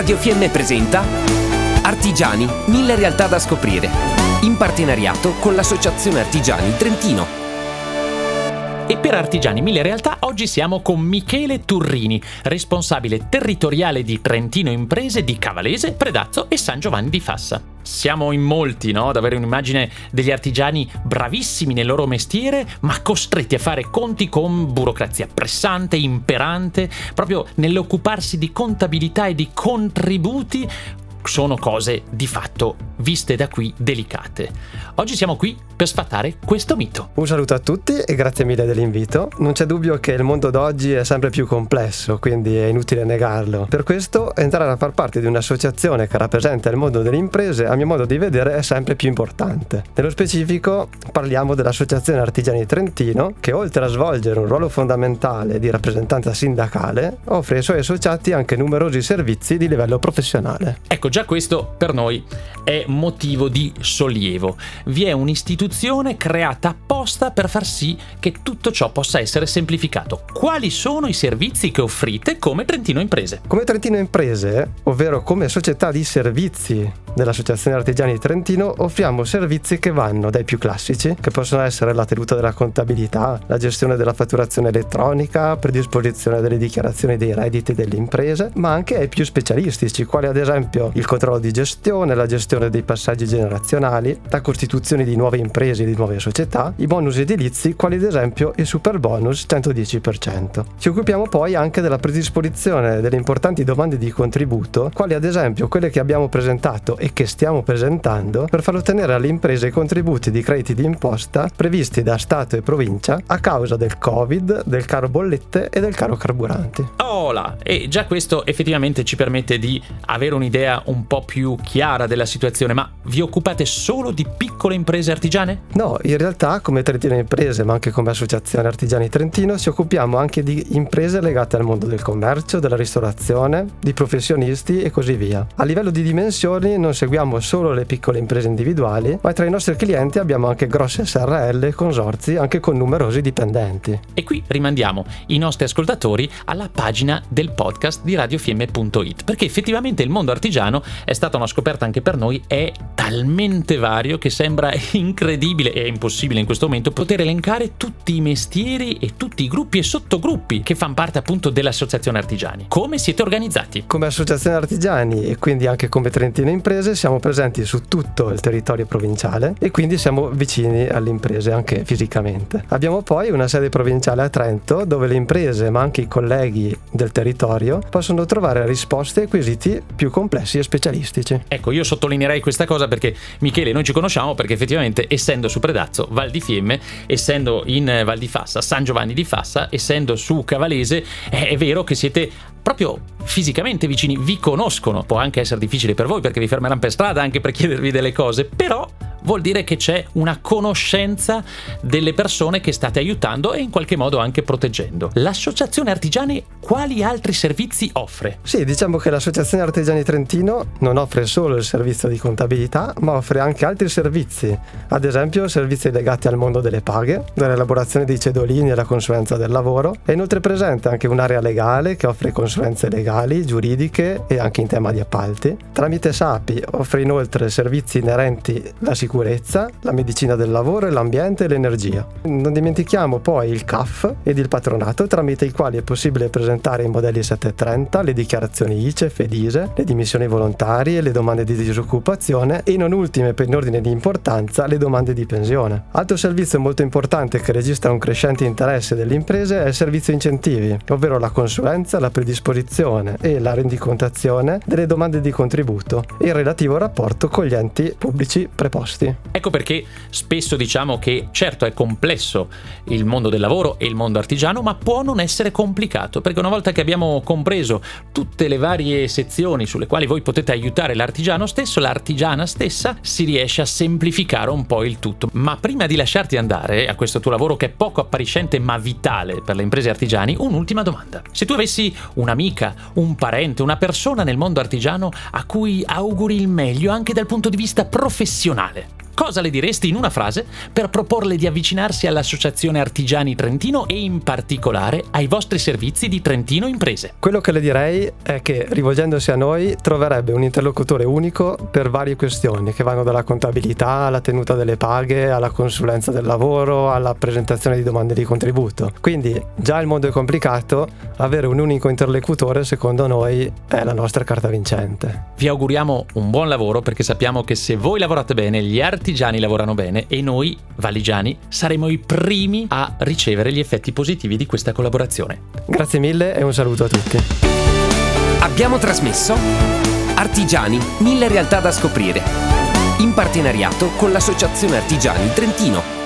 Radio Fiemme presenta Artigiani, mille realtà da scoprire. In partenariato con l'Associazione Artigiani Trentino. E per Artigiani Mille Realtà oggi siamo con Michele Turrini, responsabile territoriale di Trentino Imprese di Cavalese, Predazzo e San Giovanni di Fassa. Siamo in molti, no? Ad avere un'immagine degli artigiani bravissimi nel loro mestiere, ma costretti a fare conti con burocrazia pressante, imperante, proprio nell'occuparsi di contabilità e di contributi sono cose di fatto viste da qui delicate. Oggi siamo qui per sfatare questo mito. Un saluto a tutti e grazie mille dell'invito. Non c'è dubbio che il mondo d'oggi è sempre più complesso, quindi è inutile negarlo. Per questo entrare a far parte di un'associazione che rappresenta il mondo delle imprese, a mio modo di vedere, è sempre più importante. Nello specifico parliamo dell'Associazione Artigiani Trentino, che oltre a svolgere un ruolo fondamentale di rappresentanza sindacale, offre ai suoi associati anche numerosi servizi di livello professionale. Ecco, già questo per noi è motivo di sollievo. Vi è un'istituzione creata apposta per far sì che tutto ciò possa essere semplificato. Quali sono i servizi che offrite come Trentino Imprese? Come Trentino Imprese, ovvero come società di servizi dell'Associazione Artigiani di Trentino, offriamo servizi che vanno dai più classici, che possono essere la tenuta della contabilità, la gestione della fatturazione elettronica, predisposizione delle dichiarazioni dei redditi delle imprese, ma anche ai più specialistici, quali ad esempio il controllo di gestione, la gestione dei passaggi generazionali, la costituzione di nuove imprese e di nuove società, i bonus edilizi, quali ad esempio il super bonus 110%. Ci occupiamo poi anche della predisposizione delle importanti domande di contributo, quali ad esempio quelle che abbiamo presentato e che stiamo presentando per far ottenere alle imprese i contributi di crediti di imposta previsti da Stato e provincia a causa del Covid, del caro bollette e del caro carburanti. Là! E già questo effettivamente ci permette di avere un'idea un po' più chiara della situazione, ma vi occupate solo di piccole imprese artigiane? No, in realtà come Trentino Imprese, ma anche come Associazione Artigiani Trentino, ci occupiamo anche di imprese legate al mondo del commercio, della ristorazione, di professionisti e così via. A livello di dimensioni non seguiamo solo le piccole imprese individuali, ma tra i nostri clienti abbiamo anche grosse SRL e consorzi, anche con numerosi dipendenti. E qui rimandiamo i nostri ascoltatori alla pagina del podcast di radiofiemme.it, perché effettivamente il mondo artigiano è stata una scoperta anche per noi, è talmente vario che sembra incredibile e impossibile in questo momento poter elencare tutti i mestieri e tutti i gruppi e sottogruppi che fanno parte appunto dell'associazione artigiani. Come siete organizzati? Come associazione artigiani e quindi anche come Trentino Imprese siamo presenti su tutto il territorio provinciale e quindi siamo vicini alle imprese anche fisicamente. Abbiamo poi una sede provinciale a Trento dove le imprese ma anche i colleghi del territorio possono trovare risposte ai quesiti più complessi e specialistici. Ecco, io sottolineerei questa cosa perché Michele noi ci conosciamo perché effettivamente essendo su Predazzo, Val di Fiemme, essendo in Val di Fassa, San Giovanni di Fassa, essendo su Cavalese, è vero che siete proprio fisicamente vicini, vi conoscono. Può anche essere difficile per voi perché vi fermeranno per strada anche per chiedervi delle cose, però vuol dire che c'è una conoscenza delle persone che state aiutando e in qualche modo anche proteggendo. L'associazione artigiani quali altri servizi offre? Sì, diciamo che l'Associazione Artigiani Trentino non offre solo il servizio di contabilità, ma offre anche altri servizi, ad esempio servizi legati al mondo delle paghe, dall'elaborazione dei cedolini alla consulenza del lavoro. È inoltre presente anche un'area legale che offre consulenze legali, giuridiche e anche in tema di appalti. Tramite SAPI offre inoltre servizi inerenti alla sicurezza, la medicina del lavoro l'ambiente e l'energia. Non dimentichiamo poi il CAF ed il patronato tramite i quali è possibile presentare i modelli 730, le dichiarazioni ICEF ed ISE, le dimissioni volontarie, le domande di disoccupazione e non ultime per in ordine di importanza le domande di pensione. Altro servizio molto importante che registra un crescente interesse delle imprese è il servizio incentivi, ovvero la consulenza, la predisposizione e la rendicontazione delle domande di contributo e il relativo rapporto con gli enti pubblici preposti. Ecco perché spesso diciamo che certo è complesso il mondo del lavoro e il mondo artigiano, ma può non essere complicato, perché una volta che abbiamo compreso tutte le varie sezioni sulle quali voi potete aiutare l'artigiano stesso, l'artigiana stessa si riesce a semplificare un po' il tutto. Ma prima di lasciarti andare a questo tuo lavoro che è poco appariscente ma vitale per le imprese artigiani, un'ultima domanda. Se tu avessi un'amica, un parente, una persona nel mondo artigiano a cui auguri il meglio anche dal punto di vista professionale, cosa le diresti in una frase per proporle di avvicinarsi all'Associazione Artigiani Trentino e in particolare ai vostri servizi di Trentino Imprese? Quello che le direi è che rivolgendosi a noi troverebbe un interlocutore unico per varie questioni che vanno dalla contabilità alla tenuta delle paghe, alla consulenza del lavoro, alla presentazione di domande di contributo. Quindi già il mondo è complicato, avere un unico interlocutore secondo noi è la nostra carta vincente. Vi auguriamo un buon lavoro perché sappiamo che se voi lavorate bene, gli artigiani lavorano bene e noi, valigiani, saremo i primi a ricevere gli effetti positivi di questa collaborazione. Grazie mille e un saluto a tutti. Abbiamo trasmesso Artigiani, mille realtà da scoprire, in partenariato con l'Associazione Artigiani Trentino.